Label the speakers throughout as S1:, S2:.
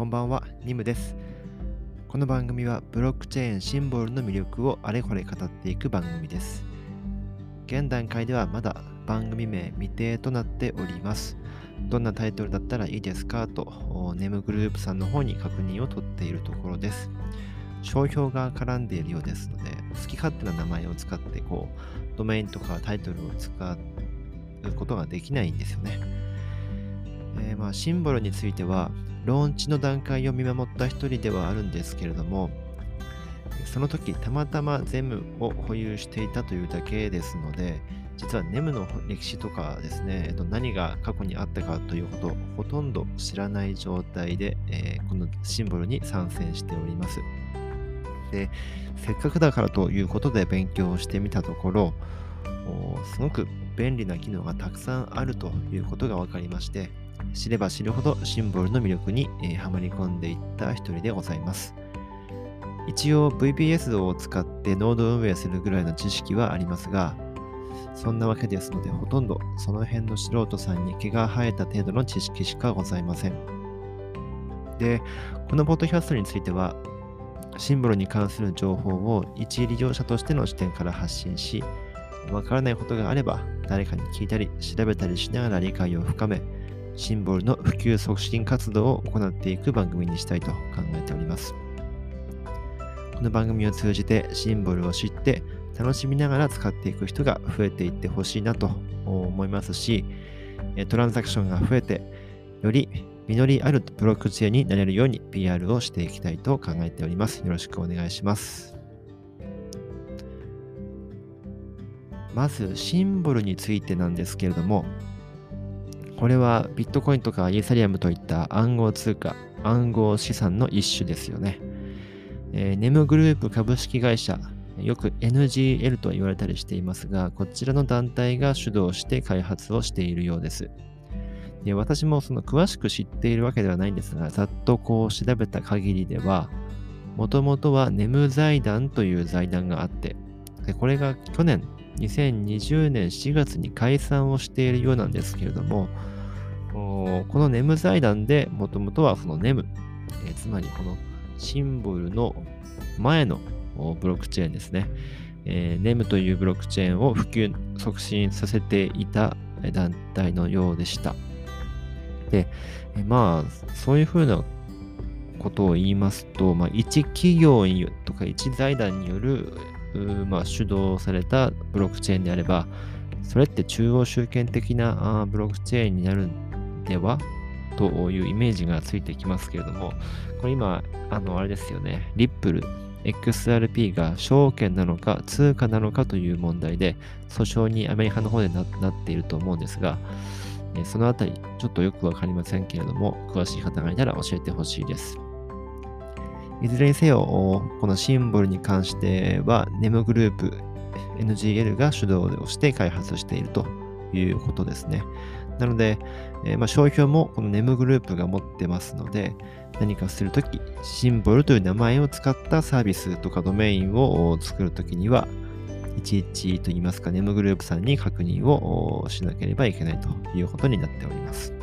S1: こんばんは、ニムです。この番組はブロックチェーンシンボルの魅力をあれこれ語っていく番組です。現段階ではまだ番組名未定となっております。どんなタイトルだったらいいですかと、ネムグループさんの方に確認を取っているところです。商標が絡んでいるようですので、好き勝手な名前を使って、こう、ドメインとかタイトルを使うことができないんですよね。えーまあ、シンボルについては、ローンチの段階を見守った一人ではあるんですけれども、その時たまたまゼムを保有していたというだけですので、実はネムの歴史とかですね、えっと、何が過去にあったかということをほとんど知らない状態で、えーこのシンボルに参戦しております。で、せっかくだからということで勉強してみたところ、すごく便利な機能がたくさんあるということが分かりまして、知れば知るほどシンボルの魅力に、えーはまり込んでいった一人でございます。一応 VPS を使ってノード運営するぐらいの知識はありますが、そんなわけですので、ほとんどその辺の素人さんに毛が生えた程度の知識しかございません。で、このポッドキャストについては、シンボルに関する情報を一利用者としての視点から発信し、わからないことがあれば、誰かに聞いたり、調べたりしながら理解を深め、シンボルの普及促進活動を行っていく番組にしたいと考えております。この番組を通じてシンボルを知って楽しみながら使っていく人が増えていってほしいなと思いますし、トランザクションが増えて、より実りあるブロックチェーンになれるように PR をしていきたいと考えております。よろしくお願いします。まず、シンボルについてなんですけれども、これはビットコインとかイーサリアムといった暗号通貨、暗号資産の一種ですよね。えーネムグループ株式会社、よく NGL と言われたりしていますが、こちらの団体が主導して開発をしているようです。で私もその詳しく知っているわけではないんですが、ざっとこう調べた限りでは、もともとはネム財団という財団があって、でこれが去年2020年4月に解散をしているようなんですけれども、このネム財団でもともとはそのネム、えーつまりこのシンボルの前のブロックチェーンですね、えー、ネムというブロックチェーンを普及促進させていた団体のようでした。で、えーまあ、そういうふうなことを言いますと、まあ、一企業とか一財団によるまあ、主導されたブロックチェーンであれば、それって中央集権的なあブロックチェーンになるんではというイメージがついてきますけれども、これ今、あの、あれですよね、リップル、XRP が証券なのか通貨なのかという問題で、訴訟にアメリカの方でなっていると思うんですが、そのあたり、ちょっとよくわかりませんけれども、詳しい方がいたら教えてほしいです。いずれにせよ、このシンボルに関しては、ネムグループ NGL が主導をして開発しているということですね。なので、えーまあ、商標もこのネムグループが持ってますので、何かするとき、シンボルという名前を使ったサービスとかドメインを作るときには、いちいちといいますか、ネムグループさんに確認をしなければいけないということになっております。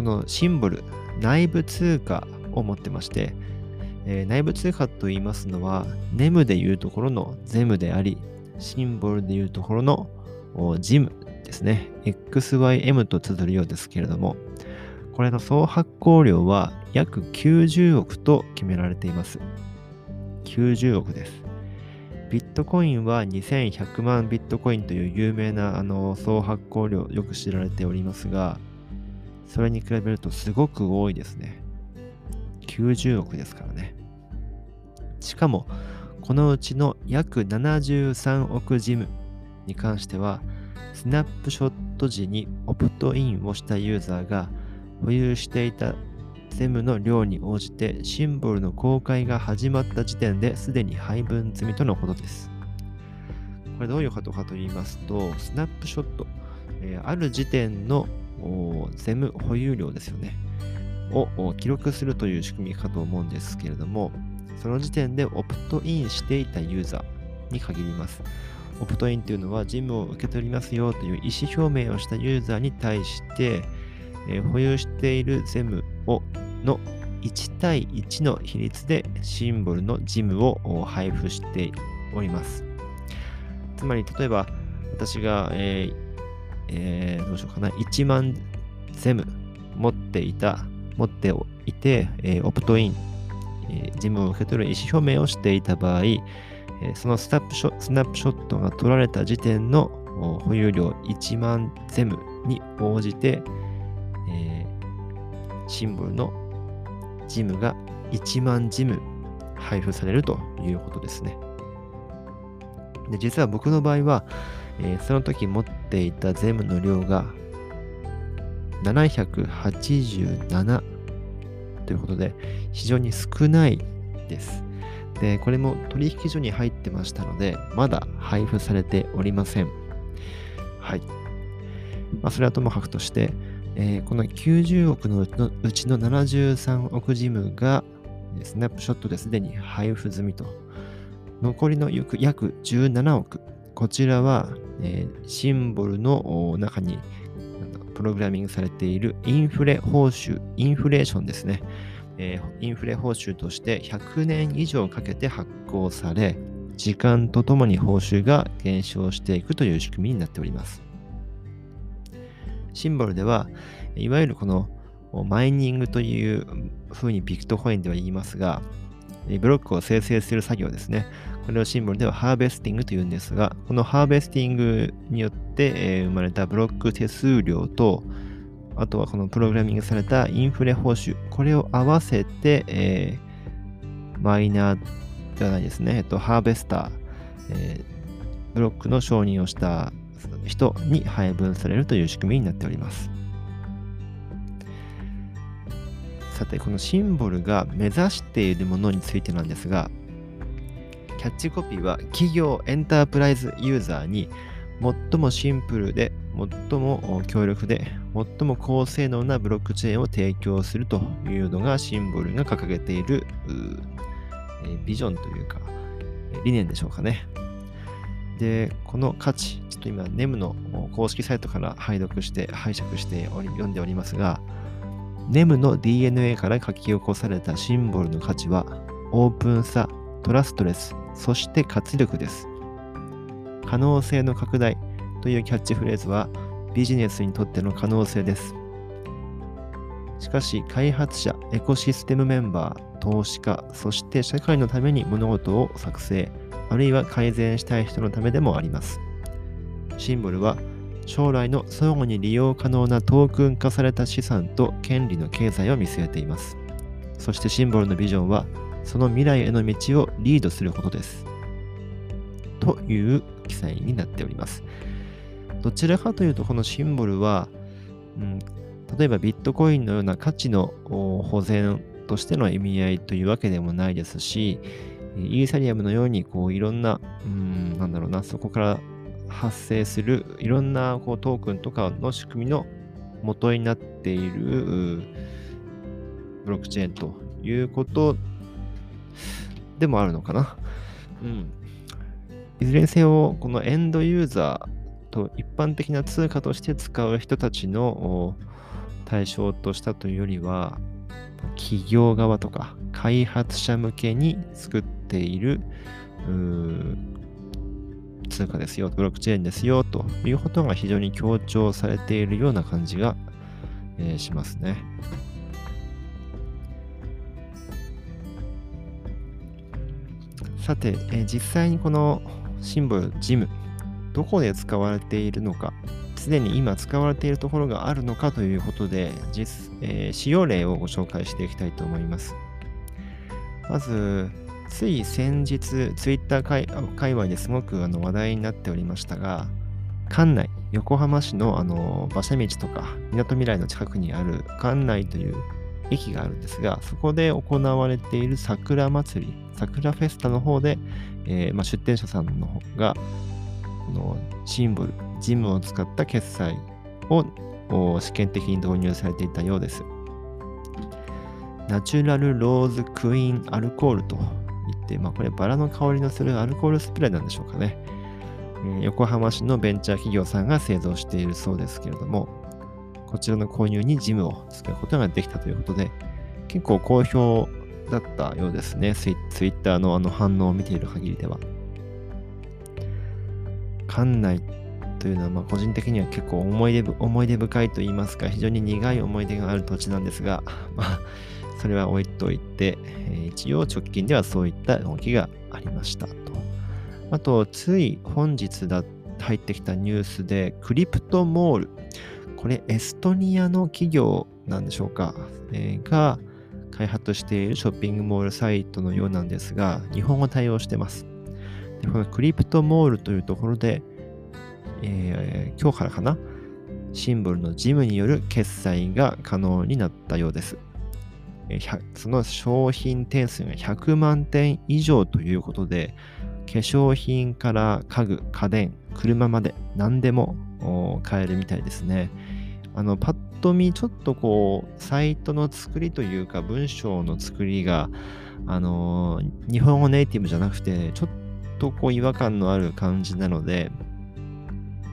S1: このシンボル、内部通貨を持ってまして、えー内部通貨と言いますのは、ネムでいうところのゼムであり、シンボルでいうところのジムですね。XYM と綴るようですけれども、これの総発行量は約90億と決められています。90億です。ビットコインは2100万ビットコインという有名なあの総発行量よく知られておりますが、それに比べるとすごく多いですね。90億ですからね。しかも、このうちの約73億ジムに関しては、スナップショット時にオプトインをしたユーザーが保有していたゼムの量に応じてシンボルの公開が始まった時点ですでに配分済みとのことです。これどういうことかと言いますと、スナップショット、えーある時点のゼム保有量ですよね。を記録するという仕組みかと思うんですけれども、その時点でオプトインしていたユーザーに限ります。オプトインというのは、ジムを受け取りますよという意思表明をしたユーザーに対して、え、保有しているゼムをの1対1の比率でシンボルのジムを配布しております。つまり、例えば私が、えーえー、どうしようかな、1万ゼム持っていた、持っていて、えー、オプトイン、えー、ジムを受け取る意思表明をしていた場合、えー、そのスナップショスナップショットが取られた時点の保有量1万ゼムに応じて、えー、シンボルのジムが1万ジム配布されるということですね。で実は僕の場合は、えー、その時持っていたゼムの量が787ということで非常に少ないです。で、これも取引所に入ってましたので、まだ配布されておりません。はい。まあ、それはともかくとして、えー、この90億のうちの73億ジムが、スナップショットですでに配布済みと。残りの約17億。こちらは、えー、シンボルの中にプログラミングされているインフレ報酬、インフレーションですね。えー、インフレ報酬として100年以上かけて発行され、時間とともに報酬が減少していくという仕組みになっております。シンボルでは、いわゆるこのマイニングというふうにビットコインでは言いますが、ブロックを生成する作業ですね。これをシンボルではハーベスティングというんですが、このハーベスティングによって、生まれたブロック手数料と、あとはこのプログラミングされたインフレ報酬、これを合わせて、えー、マイナーではないですね、えっと、ハーベスター、えー、ブロックの承認をした人に配分されるという仕組みになっております。さて、このシンボルが目指しているものについてなんですが、キャッチコピーは企業エンタープライズユーザーに最もシンプルで最も強力で最も高性能なブロックチェーンを提供するというのがシンボルが掲げているビジョンというか理念でしょうかね。で、この価値、ちょっと今 NEM の公式サイトから拝読して拝借して読んでおりますが、NEM の DNA から書き起こされたシンボルの価値はオープンさ、トラストレス、そして活力です。可能性の拡大というキャッチフレーズはビジネスにとっての可能性です。しかし、開発者、エコシステムメンバー、投資家、そして社会のために物事を作成、あるいは改善したい人のためでもあります。シンボルは、将来の相互に利用可能なトークン化された資産と権利の経済を見据えています。そしてシンボルのビジョンは、その未来への道をリードすることです。という記載になっております。どちらかというと、このシンボルは、うん、例えばビットコインのような価値の保全としての意味合いというわけでもないですし、イーサリアムのようにこういろんな、うん、なんだろうな、そこから発生するいろんなこうトークンとかの仕組みの元になっているブロックチェーンということでもあるのかな。うん。いずれにせよ、このエンドユーザーと一般的な通貨として使う人たちの対象としたというよりは、企業側とか開発者向けに作っている通貨ですよ、ブロックチェーンですよということが非常に強調されているような感じが、えー、しますね。さて、え、実際にこのシンボル、ジム、どこで使われているのか、すでに今使われているところがあるのかということで、実えー、使用例をご紹介していきたいと思います。まず、つい先日、ツイッター界界隈ですごくあの話題になっておりましたが、館内、横浜市のあの馬車道とか、みなとみらいの近くにある館内という駅があるんですが、そこで行われている桜祭り、桜フェスタの方で、えー、まあ、出店者さんの方が、このシンボル、ジムを使った決済を試験的に導入されていたようです。ナチュラルローズクイーンアルコールと言って、まあ、これバラの香りのするアルコールスプレーなんでしょうかね。横浜市のベンチャー企業さんが製造しているそうですけれども、こちらの購入にジムを使うことができたということで、結構好評だったようですね。ツイッターのあの反応を見ている限りでは。館内というのは、ま、個人的には結構思い出思い出深いと言いますか、非常に苦い思い出がある土地なんですが、まあ、それは置いといて、え、一応直近ではそういった動きがありましたと。あと、つい本日だ入ってきたニュースで、クリプトモール。これ、エストニアの企業なんでしょうか、えー、が開発しているショッピングモールサイトのようなんですが、日本語対応してます。でこのクリプトモールというところで、えー、今日からかな、シンボルのジムによる決済が可能になったようです。その商品点数が100万点以上ということで、化粧品から家具、家電、車まで何でも買えるみたいですね。あの、パッと見、ちょっとこう、サイトの作りというか、文章の作りが、あの日本語ネイティブじゃなくて、ちょっとこう、違和感のある感じなので、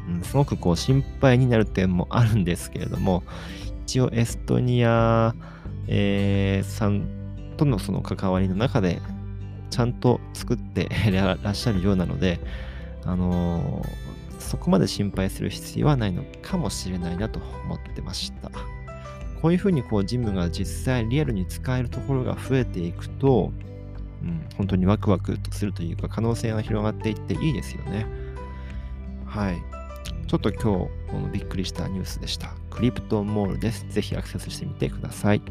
S1: うん、すごくこう、心配になる点もあるんですけれども、一応、エストニア、えー、さんとのその関わりの中で、ちゃんと作ってらっしゃるようなので、あのー、そこまで心配する必要はないのかもしれないなと思ってました。こういうふうにこうジムが実際リアルに使えるところが増えていくと、うん、本当にワクワクとするというか可能性が広がっていっていいですよね。はい。ちょっと今日このびっくりしたニュースでした。クリプトモールです。ぜひアクセスしてみてください。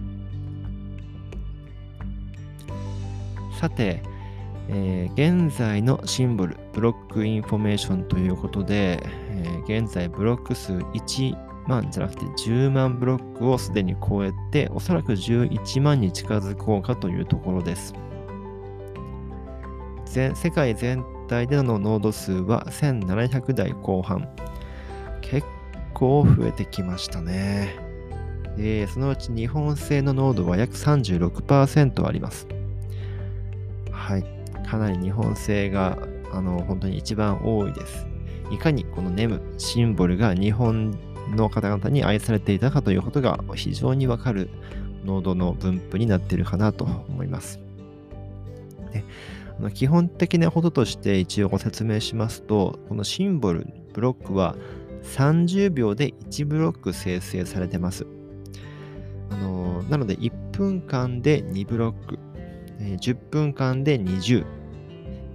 S1: さて、えー、現在のシンボル、ブロックインフォメーションということで、えー、現在ブロック数1万じゃなくて10万ブロックをすでに超えて、おそらく11万に近づこうかというところです。世界全体でのノード数は1700台後半。結構増えてきましたね。で、そのうち日本製のノードは約36%あります。はい。かなり日本製があの本当に一番多いです。いかにこの NEM、シンボルが日本の方々に愛されていたかということが非常にわかるノードの分布になっているかなと思います。であの基本的なこととして一応ご説明しますと、このシンボル、ブロックは30秒で1ブロック生成されてます。あのなので1分間で2ブロック、え10分間で20、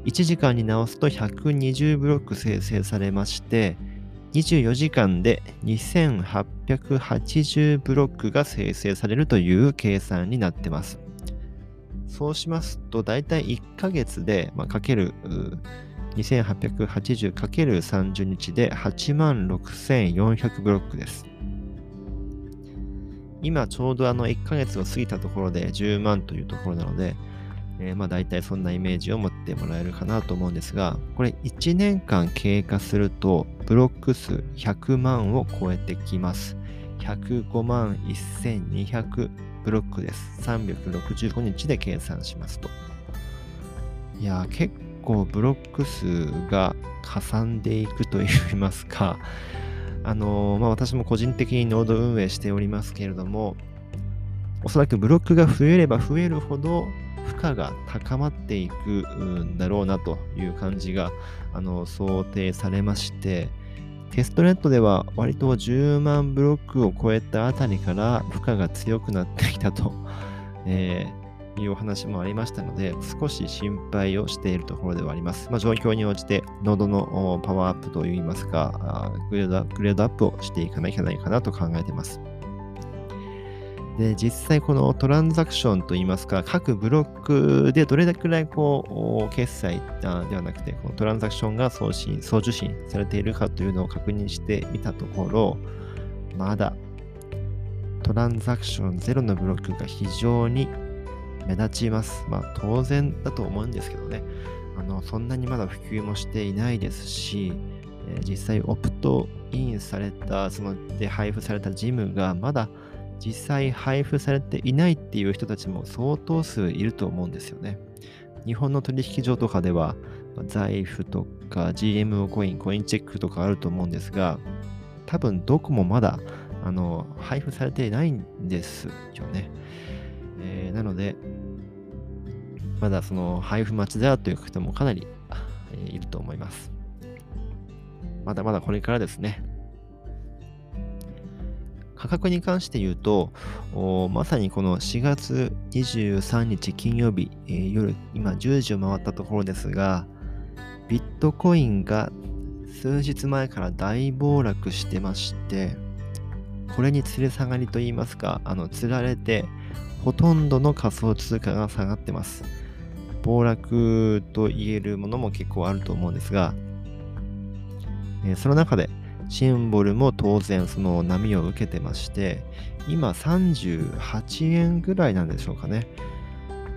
S1: 1時間に直すと120ブロック生成されまして、24時間で2880ブロックが生成されるという計算になってます。そうしますと、だいたい1ヶ月で、まあ、かける 2880×30 日で86,400ブロックです。今ちょうどあの1ヶ月を過ぎたところで10万というところなので、えー、まあ大体そんなイメージを持ってもらえるかなと思うんですが、これ1年間経過するとブロック数100万を超えてきます。105万1200ブロックです。365日で計算しますと。いや、結構ブロック数がかさんでいくといいますか、あのー、まあ、私も個人的にノード運営しておりますけれども、おそらくブロックが増えれば増えるほど負荷が高まっていくんだろうなという感じがあの想定されまして、テストネットでは割と10万ブロックを超えたあたりから負荷が強くなってきたと、えー、いうお話もありましたので、少し心配をしているところではあります。まあ、状況に応じて、ノードのパワーアップといいますか、グレードグレードアップをしていかなきゃいけないかなと考えています。で、実際このトランザクションといいますか、各ブロックでどれだけらいこう、決済ではなくて、このトランザクションが送信、送受信されているかというのを確認してみたところ、まだトランザクションゼロのブロックが非常に目立ちます。まあ当然だと思うんですけどね。あの、そんなにまだ普及もしていないですし、え、実際オプトインされた、そので配布されたジムがまだ実際配布されていないっていう人たちも相当数いると思うんですよね。日本の取引所とかでは、財布とか GMO コイン、コインチェックとかあると思うんですが、多分どこもまだあの、配布されていないんですよね。えー、なので、まだその配布待ちだという人もかなり、いると思います。まだまだこれからですね。価格に関して言うと、まさにこの4月23日金曜日、えー、夜、今10時を回ったところですが、ビットコインが数日前から大暴落してまして、これにつれ下がりといいますか、あの、つられて、ほとんどの仮想通貨が下がってます。暴落と言えるものも結構あると思うんですが、えー、その中で、シンボルも当然その波を受けてまして、今38円ぐらいなんでしょうかね。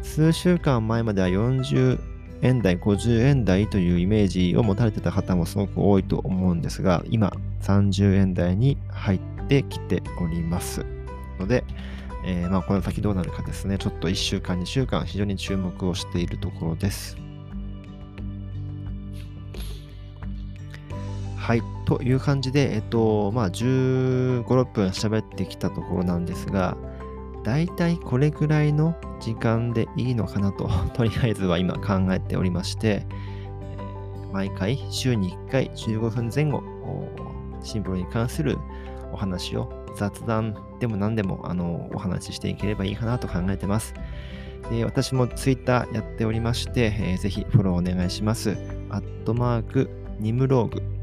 S1: 数週間前までは40円台、50円台というイメージを持たれてた方もすごく多いと思うんですが、今30円台に入ってきておりますので、えー、まあこの先どうなるかですね、ちょっと1週間、2週間非常に注目をしているところです。はい。という感じで、えっと、まあ、15、6分喋ってきたところなんですが、だいたいこれくらいの時間でいいのかなと、とりあえずは今考えておりまして、毎回週に1回15分前後、シンボルに関するお話を雑談でも何でもあのお話ししていければいいかなと考えてます。で私も Twitter やっておりまして、えー、ぜひフォローお願いします。アットマークニムローグ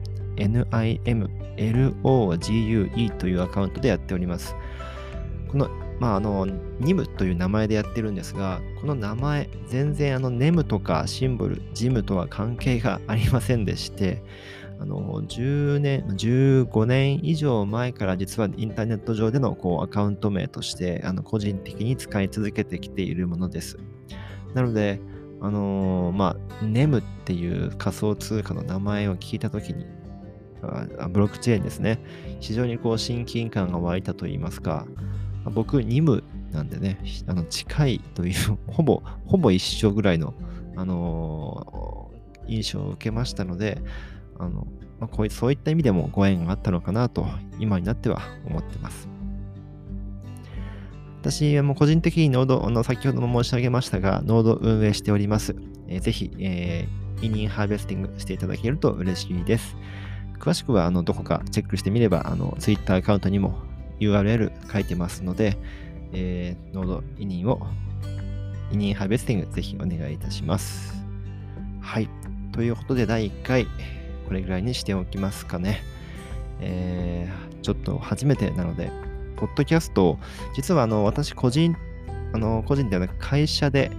S1: NIMLOGUE というアカウントでやっております。この、まあ、あの、NIM という名前でやってるんですが、この名前、全然あの、NEM とかシンボル、ジムとは関係がありませんでして、あの、10年、15年以上前から実はインターネット上でのこうアカウント名として、あの、個人的に使い続けてきているものです。なので、あのー、まあ、NEM っていう仮想通貨の名前を聞いたときに、ブロックチェーンですね。非常にこう親近感が湧いたと言いますか、僕、ニムなんでね、あの近いという、ほぼ、ほぼ一緒ぐらいの、あのー、印象を受けましたので、あのまあ、こういそういった意味でもご縁があったのかなと、今になっては思ってます。私はもう個人的にノード、あの先ほども申し上げましたが、ノード運営しております。えー、ぜひ、えー、委任ハーベスティングしていただけると嬉しいです。詳しくはあのどこかチェックしてみれば、あの Twitter アカウントにも URL 書いてますので、えー、ノード委任を、委任ハーベスティングぜひお願いいたします。はい。ということで、第1回、これぐらいにしておきますかね。えー、ちょっと初めてなので、ポッドキャスト、実はあの私個人、あの個人ではなく会社で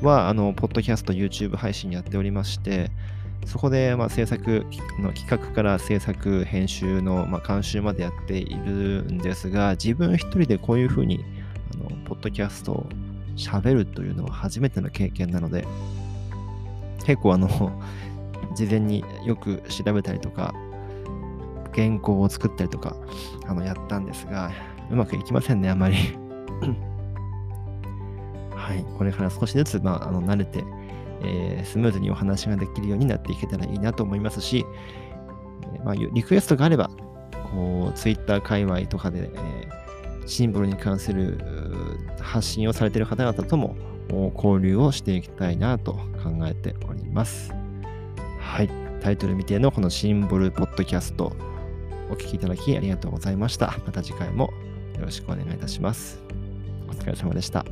S1: は、あの、ポッドキャスト、YouTube 配信やっておりまして、そこで、まあ、制作の企画から制作、編集の、まあ、監修までやっているんですが、自分一人でこういうふうに、あの、ポッドキャストを喋るというのは初めての経験なので、結構あの、事前によく調べたりとか、原稿を作ったりとか、あの、やったんですが、うまくいきませんね、あまり。はい、これから少しずつ、まあ、あの慣れてえー、スムーズにお話ができるようになっていけたらいいなと思いますし、えー、まあ、リクエストがあれば、こう、ツイッター界隈とかで、えー、シンボルに関する発信をされている方々とも交流をしていきたいなと考えております。はい。タイトル未定のこのシンボルポッドキャスト、お聴きいただきありがとうございました。また次回もよろしくお願いいたします。お疲れ様でした。